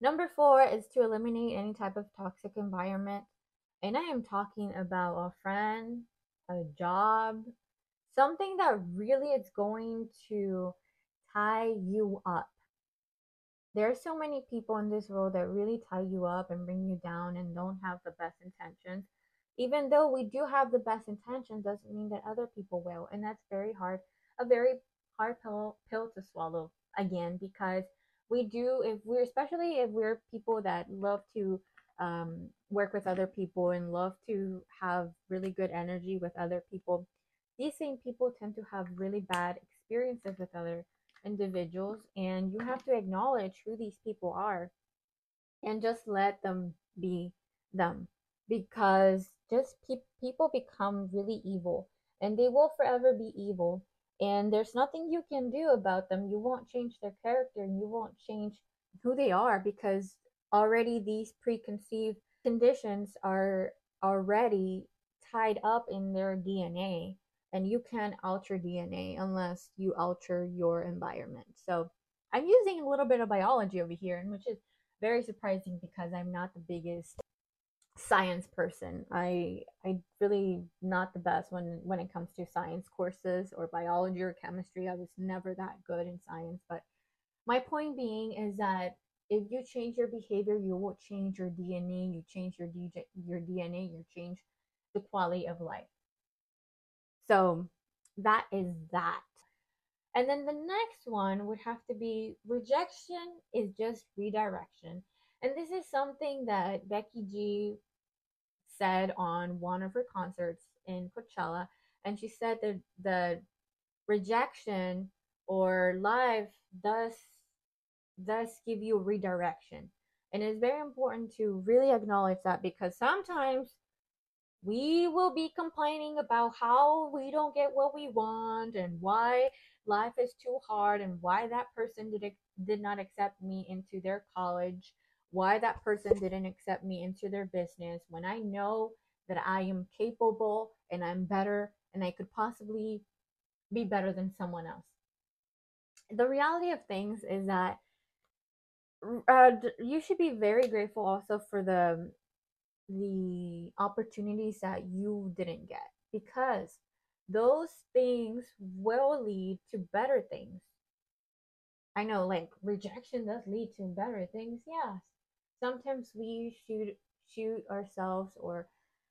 Number four is to eliminate any type of toxic environment. And I am talking about a friend, a job, something that really is going to tie you up. There are so many people in this world that really tie you up and bring you down and don't have the best intentions. Even though we do have the best intentions, doesn't mean that other people will. And that's very hard, a very hard pill, pill to swallow again, because we do, if we're, especially if we're people that love to um, work with other people and love to have really good energy with other people, these same people tend to have really bad experiences with other individuals and you have to acknowledge who these people are and just let them be them because just pe- people become really evil and they will forever be evil and there's nothing you can do about them you won't change their character and you won't change who they are because already these preconceived conditions are already tied up in their DNA and you can't alter DNA unless you alter your environment. So I'm using a little bit of biology over here, and which is very surprising because I'm not the biggest science person. I I really not the best when when it comes to science courses or biology or chemistry. I was never that good in science, but my point being is that if you change your behavior, you will change your DNA. You change your DJ, your DNA. You change the quality of life. So that is that. And then the next one would have to be rejection is just redirection. And this is something that Becky G said on one of her concerts in Coachella. And she said that the rejection or life does does give you redirection. And it's very important to really acknowledge that because sometimes we will be complaining about how we don't get what we want and why life is too hard and why that person did, did not accept me into their college, why that person didn't accept me into their business when I know that I am capable and I'm better and I could possibly be better than someone else. The reality of things is that uh, you should be very grateful also for the the opportunities that you didn't get because those things will lead to better things. I know like rejection does lead to better things. Yes. Sometimes we shoot shoot ourselves or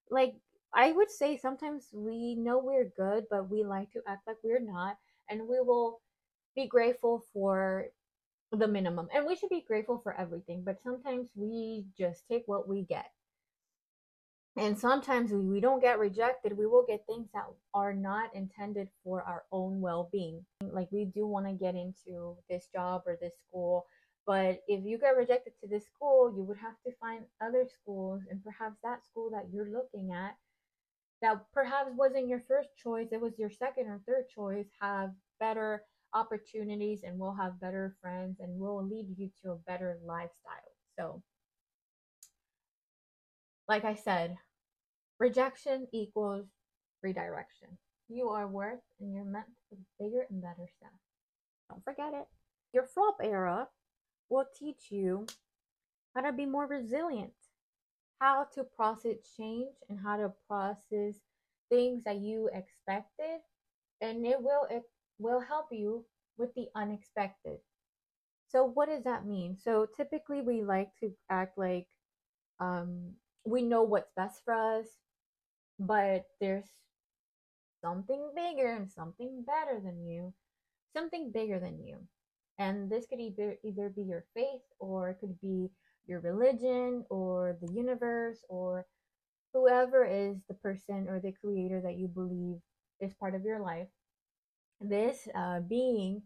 like I would say sometimes we know we're good but we like to act like we're not and we will be grateful for the minimum. And we should be grateful for everything, but sometimes we just take what we get and sometimes we, we don't get rejected we will get things that are not intended for our own well-being like we do want to get into this job or this school but if you get rejected to this school you would have to find other schools and perhaps that school that you're looking at that perhaps wasn't your first choice it was your second or third choice have better opportunities and will have better friends and will lead you to a better lifestyle so like I said, rejection equals redirection. You are worth and you're meant for bigger and better stuff. Don't forget it. Your flop era will teach you how to be more resilient, how to process change, and how to process things that you expected, and it will it will help you with the unexpected. So what does that mean? So typically we like to act like um, we know what's best for us, but there's something bigger and something better than you, something bigger than you. And this could either, either be your faith or it could be your religion or the universe or whoever is the person or the creator that you believe is part of your life. This uh, being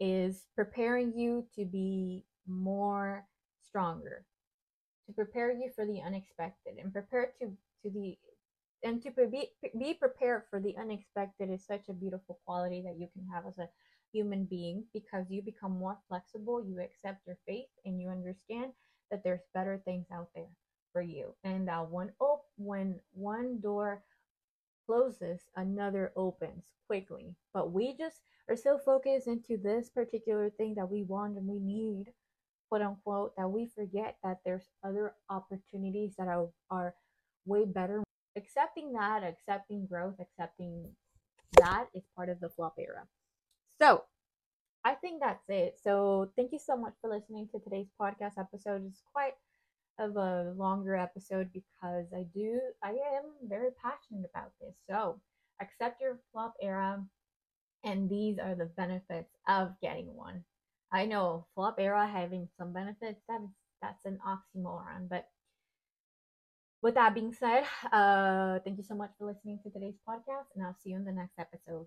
is preparing you to be more stronger, to prepare you for the unexpected and prepare to to the and to be be prepared for the unexpected is such a beautiful quality that you can have as a human being because you become more flexible you accept your faith and you understand that there's better things out there for you. And uh, that one op- when one door closes another opens quickly. But we just are so focused into this particular thing that we want and we need quote unquote that we forget that there's other opportunities that are are way better. Accepting that accepting growth accepting that is part of the flop era so i think that's it so thank you so much for listening to today's podcast episode it's quite of a longer episode because i do i am very passionate about this so accept your flop era and these are the benefits of getting one I know flop era having some benefits. That is that's an oxymoron. But with that being said, uh, thank you so much for listening to today's podcast, and I'll see you in the next episode.